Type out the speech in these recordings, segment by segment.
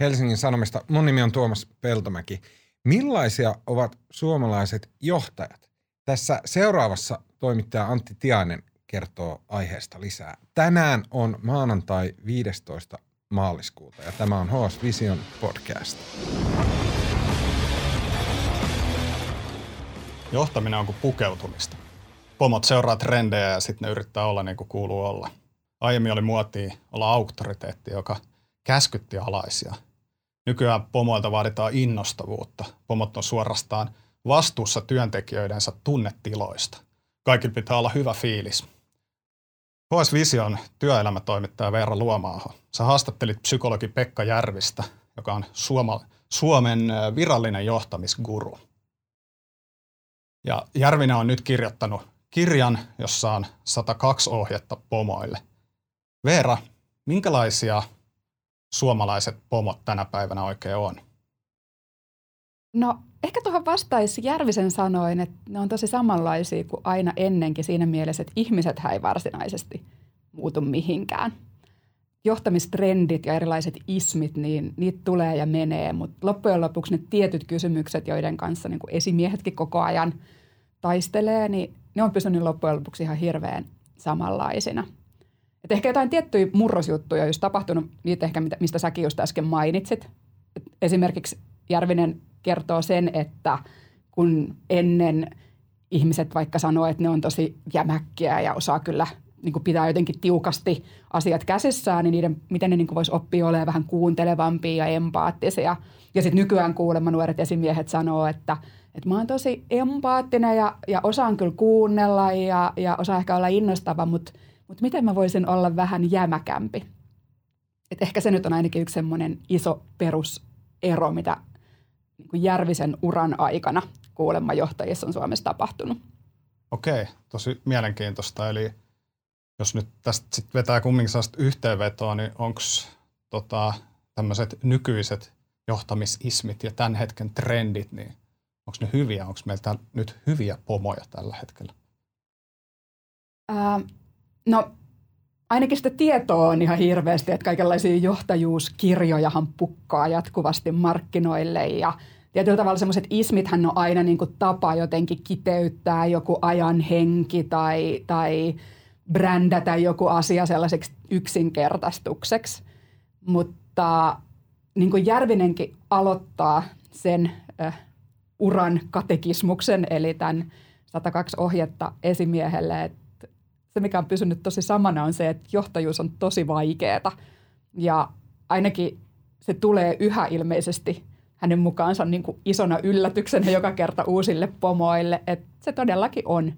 Helsingin Sanomista. Mun nimi on Tuomas Peltomäki. Millaisia ovat suomalaiset johtajat? Tässä seuraavassa toimittaja Antti Tiainen kertoo aiheesta lisää. Tänään on maanantai 15. maaliskuuta ja tämä on HS Vision podcast. Johtaminen on kuin pukeutumista. Pomot seuraa trendejä ja sitten ne yrittää olla niin kuin kuuluu olla. Aiemmin oli muotia olla auktoriteetti, joka käskytti alaisia. Nykyään pomoilta vaaditaan innostavuutta. Pomot on suorastaan vastuussa työntekijöidensä tunnetiloista. Kaikilla pitää olla hyvä fiilis. HS Vision työelämätoimittaja Veera Luomaaho. Sä haastattelit psykologi Pekka Järvistä, joka on Suoma, Suomen virallinen johtamisguru. Ja Järvinen on nyt kirjoittanut kirjan, jossa on 102 ohjetta pomoille. Veera, minkälaisia suomalaiset pomot tänä päivänä oikein on? No ehkä tuohon vastaisi Järvisen sanoin, että ne on tosi samanlaisia kuin aina ennenkin siinä mielessä, että ihmiset ei varsinaisesti muutu mihinkään. Johtamistrendit ja erilaiset ismit, niin niitä tulee ja menee, mutta loppujen lopuksi ne tietyt kysymykset, joiden kanssa niin kuin esimiehetkin koko ajan taistelee, niin ne on pysynyt loppujen lopuksi ihan hirveän samanlaisina. Et ehkä jotain tiettyjä murrosjuttuja olisi tapahtunut, niitä ehkä mistä säkin just äsken mainitsit. Et esimerkiksi Järvinen kertoo sen, että kun ennen ihmiset vaikka sanoo, että ne on tosi jämäkkiä ja osaa kyllä niin kuin pitää jotenkin tiukasti asiat käsissään, niin niiden, miten ne niin voisi oppia olemaan vähän kuuntelevampia ja empaattisia. Ja sitten nykyään kuulemma nuoret esimiehet sanoo, että, että mä oon tosi empaattinen ja, ja osaan kyllä kuunnella ja, ja osaan ehkä olla innostava, mutta, mutta miten mä voisin olla vähän jämäkämpi. Et ehkä se nyt on ainakin yksi semmoinen iso perusero, mitä niin Järvisen uran aikana kuulemma johtajissa on Suomessa tapahtunut. Okei, tosi mielenkiintoista. Eli jos nyt tästä sit vetää kumminkin sellaista yhteenvetoa, niin onko tota, tämmöiset nykyiset johtamisismit ja tämän hetken trendit, niin onko ne hyviä? Onko meillä nyt hyviä pomoja tällä hetkellä? Ää, no ainakin sitä tietoa on ihan hirveästi, että kaikenlaisia johtajuuskirjojahan pukkaa jatkuvasti markkinoille ja tietyllä tavalla semmoiset ismithän on aina niin kuin tapa jotenkin kiteyttää joku ajan henki tai, tai brändätä joku asia sellaiseksi yksinkertaistukseksi. Mutta niin kuin Järvinenkin aloittaa sen äh, uran katekismuksen, eli tämän 102 ohjetta esimiehelle, että se, mikä on pysynyt tosi samana, on se, että johtajuus on tosi vaikeaa. Ja ainakin se tulee yhä ilmeisesti hänen mukaansa niin kuin isona yllätyksenä joka kerta uusille pomoille, että se todellakin on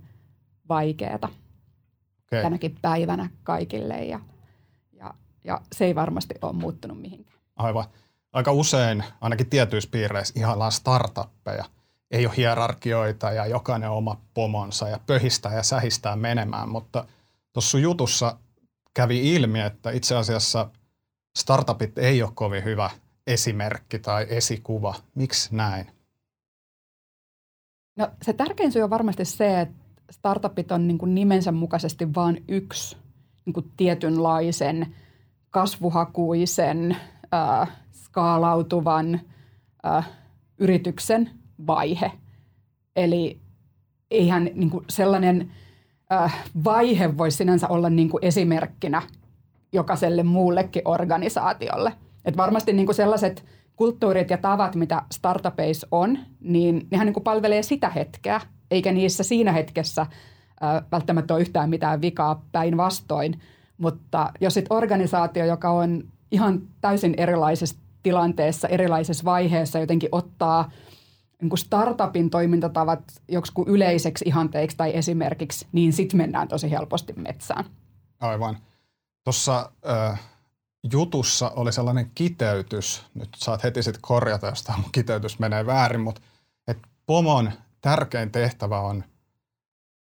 vaikeaa okay. tänäkin päivänä kaikille ja, ja, ja se ei varmasti ole muuttunut mihinkään. Aivan. Aika usein, ainakin tietyissä piireissä, ihaillaan startuppeja. Ei ole hierarkioita ja jokainen oma pomonsa ja pöhistää ja sähistää menemään, mutta tuossa jutussa kävi ilmi, että itse asiassa startupit ei ole kovin hyvä esimerkki tai esikuva. Miksi näin? No se tärkein syy on varmasti se, että startupit on niin kuin nimensä mukaisesti vain yksi niin kuin tietynlaisen kasvuhakuisen, äh, skaalautuvan äh, yrityksen vaihe. Eli eihän niin kuin sellainen äh, vaihe voi sinänsä olla niin kuin esimerkkinä jokaiselle muullekin organisaatiolle. Et varmasti niin kuin sellaiset kulttuurit ja tavat, mitä startupeissa on, niin nehän niin kuin palvelee sitä hetkeä, eikä niissä siinä hetkessä äh, välttämättä ole yhtään mitään vikaa päinvastoin. Mutta jos sitten organisaatio, joka on ihan täysin erilaisessa tilanteessa, erilaisessa vaiheessa jotenkin ottaa niin startupin toimintatavat joksikin yleiseksi ihanteeksi tai esimerkiksi, niin sitten mennään tosi helposti metsään. Aivan. Tuossa äh, jutussa oli sellainen kiteytys, nyt saat heti sitten korjata, jos tämä kiteytys menee väärin, mutta että pomon tärkein tehtävä on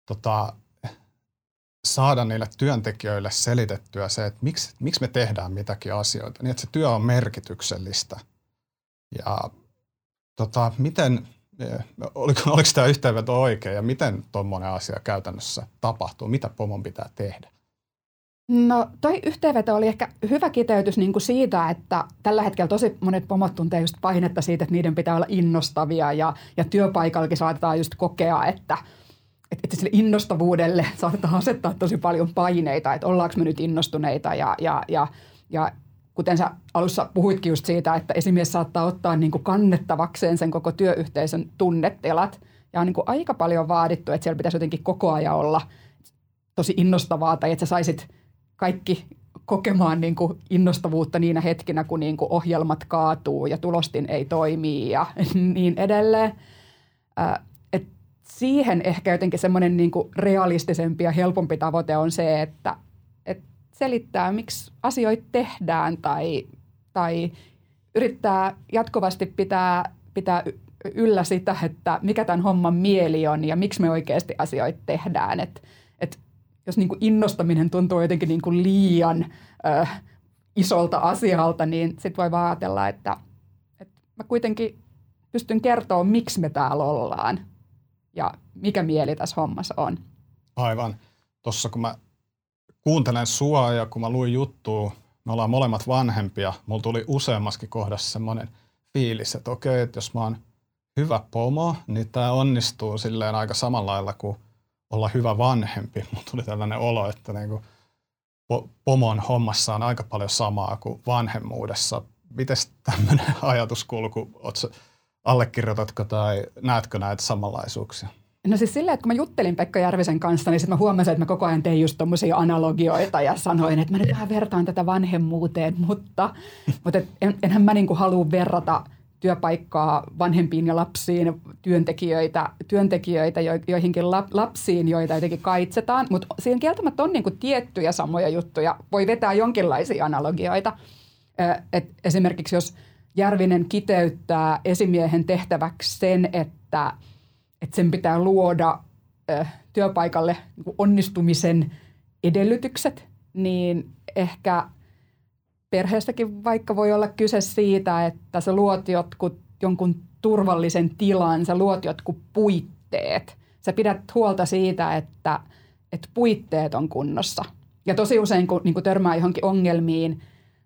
tota, saada niille työntekijöille selitettyä se, että miksi, miksi me tehdään mitäkin asioita, niin että se työ on merkityksellistä. Ja tota, miten, oliko, oliko tämä yhteenveto oikein ja miten tuommoinen asia käytännössä tapahtuu, mitä pomon pitää tehdä? No toi yhteenveto oli ehkä hyvä kiteytys niin kuin siitä, että tällä hetkellä tosi monet pomot tuntee just painetta siitä, että niiden pitää olla innostavia ja, ja työpaikallakin saatetaan just kokea, että, että, että sille innostavuudelle saatetaan asettaa tosi paljon paineita, että ollaanko me nyt innostuneita ja, ja, ja, ja kuten sä alussa puhuitkin just siitä, että esimies saattaa ottaa niin kuin kannettavakseen sen koko työyhteisön tunnetilat ja on niin kuin aika paljon vaadittu, että siellä pitäisi jotenkin koko ajan olla tosi innostavaa tai että sä saisit – kaikki kokemaan niin kuin innostavuutta niinä hetkinä, kun niin kuin ohjelmat kaatuu ja tulostin ei toimi ja niin edelleen. Et siihen ehkä jotenkin semmoinen niin realistisempi ja helpompi tavoite on se, että selittää, miksi asioita tehdään tai, tai yrittää jatkuvasti pitää, pitää yllä sitä, että mikä tämän homman mieli on ja miksi me oikeasti asioita tehdään. Että jos niin kuin innostaminen tuntuu jotenkin niin kuin liian ö, isolta asialta, niin sitten voi vaan ajatella, että, että mä kuitenkin pystyn kertoa, miksi me täällä ollaan ja mikä mieli tässä hommassa on. Aivan. Tuossa kun mä kuuntelen sua ja kun mä luin juttua, me ollaan molemmat vanhempia, mulla tuli useammaskin kohdassa semmoinen fiilis, että okei, että jos mä oon hyvä pomo, niin tämä onnistuu silleen aika samalla lailla kuin olla hyvä vanhempi. Mutta tuli tällainen olo, että niin kuin pomon hommassa on aika paljon samaa kuin vanhemmuudessa. Miten tämmöinen ajatuskulku, allekirjoitatko tai näetkö näitä samanlaisuuksia? No siis silleen, että kun mä juttelin Pekka Järvisen kanssa, niin sitten mä huomasin, että mä koko ajan tein just tommosia analogioita ja sanoin, että mä nyt vähän vertaan tätä vanhemmuuteen, mutta, mutta et en, enhän mä niinku halua verrata – työpaikkaa vanhempiin ja lapsiin, työntekijöitä, työntekijöitä joihinkin lapsiin, joita jotenkin kaitsetaan. Mutta siinä kieltämättä on niinku tiettyjä samoja juttuja. Voi vetää jonkinlaisia analogioita. Et esimerkiksi jos Järvinen kiteyttää esimiehen tehtäväksi sen, että, että sen pitää luoda työpaikalle niinku onnistumisen edellytykset, niin ehkä – perheessäkin vaikka voi olla kyse siitä, että sä luot jotkut, jonkun turvallisen tilan, sä luot jotkut puitteet. Sä pidät huolta siitä, että, että puitteet on kunnossa. Ja tosi usein, kun niin kun törmää johonkin ongelmiin,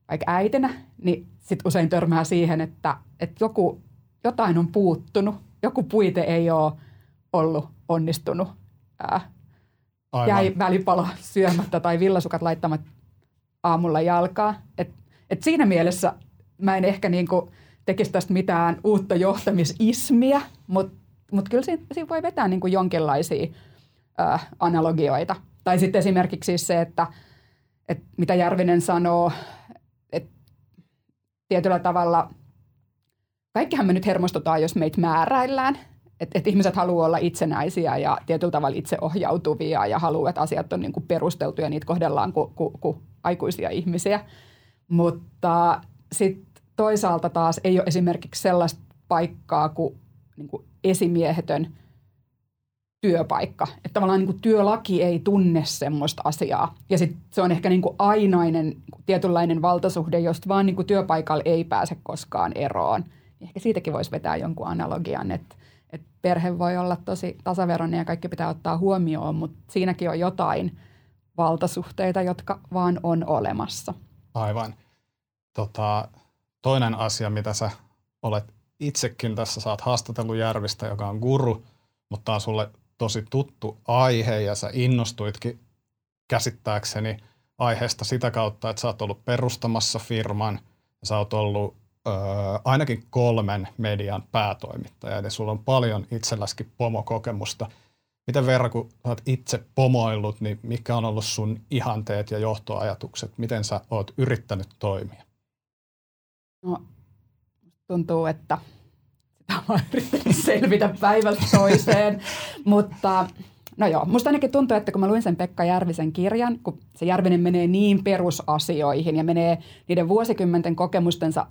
vaikka äitinä, niin sit usein törmää siihen, että, että joku, jotain on puuttunut, joku puite ei ole ollut onnistunut. Ää, jäi välipalo syömättä tai villasukat laittamatta aamulla jalkaa. Et, et siinä mielessä mä en ehkä niinku tekisi tästä mitään uutta johtamisismiä, mutta mut kyllä siinä, siinä voi vetää niinku jonkinlaisia ä, analogioita. Tai sitten esimerkiksi siis se, että et mitä Järvinen sanoo, että tietyllä tavalla kaikkihan me nyt hermostutaan, jos meitä määräillään. Että et ihmiset haluaa olla itsenäisiä ja tietyllä tavalla itseohjautuvia ja haluaa, että asiat on niin kuin perusteltuja ja niitä kohdellaan kuin ku, ku aikuisia ihmisiä. Mutta sitten toisaalta taas ei ole esimerkiksi sellaista paikkaa kuin, niin kuin esimiehetön työpaikka. Että tavallaan niin kuin työlaki ei tunne semmoista asiaa. Ja sitten se on ehkä niin kuin ainainen niin kuin tietynlainen valtasuhde, josta vaan niin kuin työpaikalla ei pääse koskaan eroon. Ehkä siitäkin voisi vetää jonkun analogian, että, että perhe voi olla tosi tasaveroinen ja kaikki pitää ottaa huomioon, mutta siinäkin on jotain – valtasuhteita, jotka vaan on olemassa. Aivan. Tota, toinen asia, mitä sä olet itsekin tässä, saat haastatellut Järvistä, joka on guru, mutta on sulle tosi tuttu aihe ja sä innostuitkin käsittääkseni aiheesta sitä kautta, että sä oot ollut perustamassa firman ja sä oot ollut öö, ainakin kolmen median päätoimittaja, eli sulla on paljon itselläskin pomokokemusta – Miten Verra, kun olet itse pomoillut, niin mikä on ollut sun ihanteet ja johtoajatukset? Miten sä oot yrittänyt toimia? No, tuntuu, että sitä on yrittänyt selvitä päivästä toiseen, mutta no joo, musta ainakin tuntuu, että kun mä luin sen Pekka Järvisen kirjan, kun se Järvinen menee niin perusasioihin ja menee niiden vuosikymmenten kokemustensa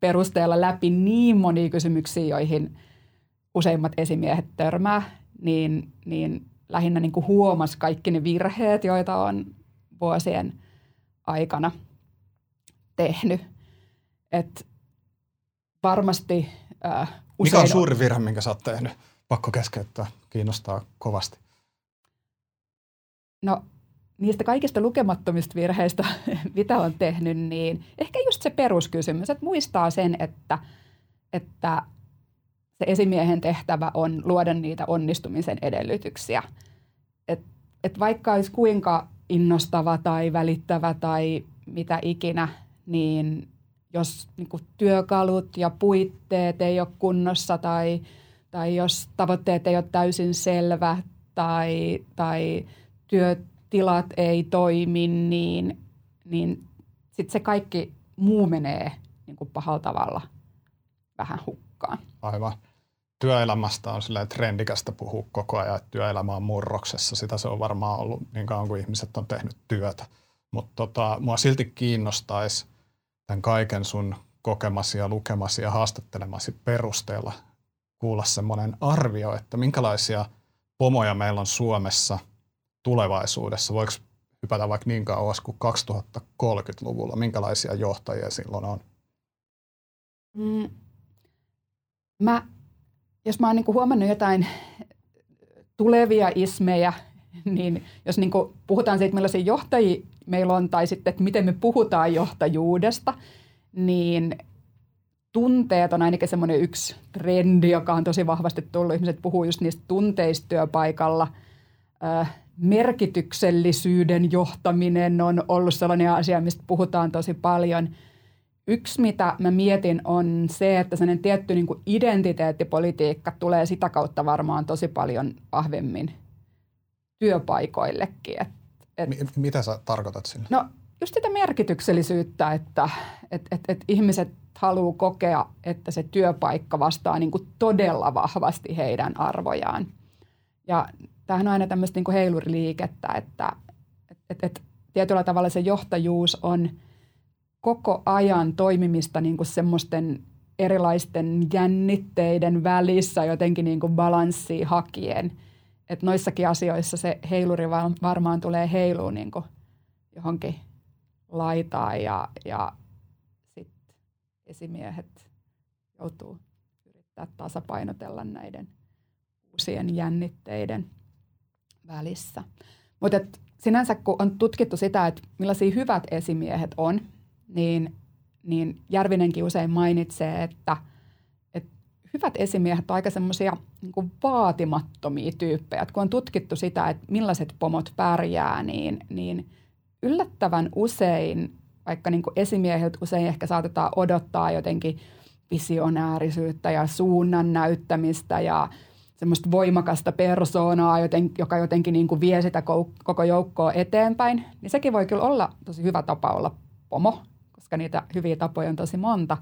perusteella läpi niin monia kysymyksiä, joihin useimmat esimiehet törmää, niin, niin lähinnä niin kuin huomasi kaikki ne virheet, joita on vuosien aikana tehnyt. Et varmasti äh, usein... Mikä on suuri virhe, minkä sä oot tehnyt? Pakko keskeyttää, kiinnostaa kovasti. No niistä kaikista lukemattomista virheistä, mitä on tehnyt, niin ehkä just se peruskysymys, että muistaa sen, että, että se esimiehen tehtävä on luoda niitä onnistumisen edellytyksiä. Et, et vaikka olisi kuinka innostava tai välittävä tai mitä ikinä, niin jos niin kuin työkalut ja puitteet ei ole kunnossa tai, tai jos tavoitteet ei ole täysin selvä tai, tai työtilat ei toimi, niin, niin sitten se kaikki muu menee niin kuin pahalla tavalla vähän hukkaan. Aivan. Työelämästä on trendikästä puhua koko ajan, että työelämä on murroksessa. Sitä se on varmaan ollut niin kauan kuin ihmiset on tehnyt työtä. Mutta tota, mua silti kiinnostaisi tämän kaiken sun kokemasi ja lukemasi ja haastattelemasi perusteella kuulla semmoinen arvio, että minkälaisia pomoja meillä on Suomessa tulevaisuudessa. Voiko hypätä vaikka niin kauas kuin 2030-luvulla? Minkälaisia johtajia silloin on? Mm. Mä, jos mä oon niin huomannut jotain tulevia ismejä, niin jos niin puhutaan siitä, millaisia johtajia meillä on, tai sitten, että miten me puhutaan johtajuudesta, niin tunteet on ainakin semmoinen yksi trendi, joka on tosi vahvasti tullut. Ihmiset puhuu just niistä tunteista työpaikalla. Merkityksellisyyden johtaminen on ollut sellainen asia, mistä puhutaan tosi paljon. Yksi, mitä mä mietin, on se, että sellainen tietty niin kuin identiteettipolitiikka tulee sitä kautta varmaan tosi paljon vahvemmin työpaikoillekin. Et et, M- mitä sä tarkoitat sinne? No just sitä merkityksellisyyttä, että et, et, et ihmiset haluaa kokea, että se työpaikka vastaa niin kuin todella vahvasti heidän arvojaan. Ja tämähän on aina tämmöistä niin kuin heiluriliikettä, että et, et, et tietyllä tavalla se johtajuus on koko ajan toimimista niin kuin semmoisten erilaisten jännitteiden välissä jotenkin niin kuin balanssia hakien – että noissakin asioissa se heiluri varmaan tulee heiluun niin johonkin laitaan ja, ja sitten esimiehet joutuu yrittää tasapainotella näiden uusien jännitteiden välissä. Mutta sinänsä kun on tutkittu sitä, että millaisia hyvät esimiehet on, niin, niin Järvinenkin usein mainitsee, että – hyvät esimiehet on aika semmoisia niin vaatimattomia tyyppejä. Et kun on tutkittu sitä, että millaiset pomot pärjää, niin, niin yllättävän usein, vaikka niin esimiehet usein ehkä saatetaan odottaa jotenkin visionäärisyyttä ja suunnan näyttämistä ja semmoista voimakasta persoonaa, joten, joka jotenkin niin kuin vie sitä koko joukkoa eteenpäin, niin sekin voi kyllä olla tosi hyvä tapa olla pomo, koska niitä hyviä tapoja on tosi monta.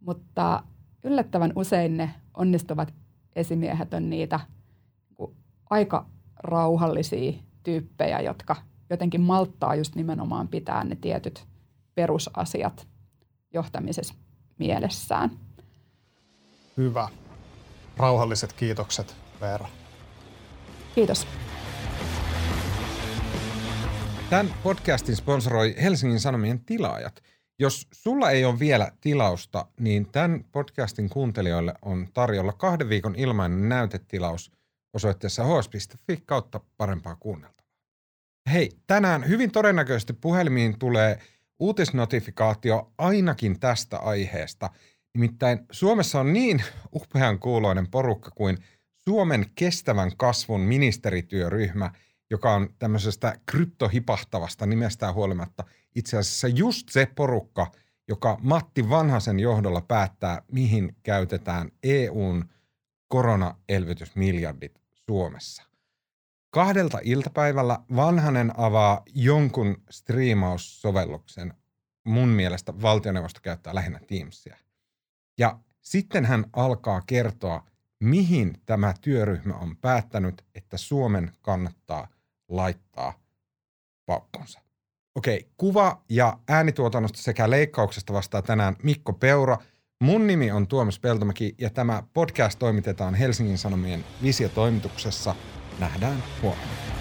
Mutta yllättävän usein ne onnistuvat esimiehet on niitä niin aika rauhallisia tyyppejä, jotka jotenkin malttaa just nimenomaan pitää ne tietyt perusasiat johtamisessa mielessään. Hyvä. Rauhalliset kiitokset, Veera. Kiitos. Tämän podcastin sponsoroi Helsingin Sanomien tilaajat – jos sulla ei ole vielä tilausta, niin tämän podcastin kuuntelijoille on tarjolla kahden viikon ilmainen näytetilaus osoitteessa hs.fi kautta parempaa kuunneltavaa. Hei, tänään hyvin todennäköisesti puhelimiin tulee uutisnotifikaatio ainakin tästä aiheesta. Nimittäin Suomessa on niin upean kuuloinen porukka kuin Suomen kestävän kasvun ministerityöryhmä, joka on tämmöisestä kryptohipahtavasta nimestään huolimatta – itse asiassa just se porukka, joka Matti Vanhasen johdolla päättää, mihin käytetään EUn koronaelvytysmiljardit Suomessa. Kahdelta iltapäivällä Vanhanen avaa jonkun striimaussovelluksen. Mun mielestä valtioneuvosto käyttää lähinnä Teamsia. Ja sitten hän alkaa kertoa, mihin tämä työryhmä on päättänyt, että Suomen kannattaa laittaa paukkonsa. Okei, kuva- ja äänituotannosta sekä leikkauksesta vastaa tänään Mikko Peura. Mun nimi on Tuomas Peltomäki ja tämä podcast toimitetaan Helsingin Sanomien visiotoimituksessa. Nähdään huomenna.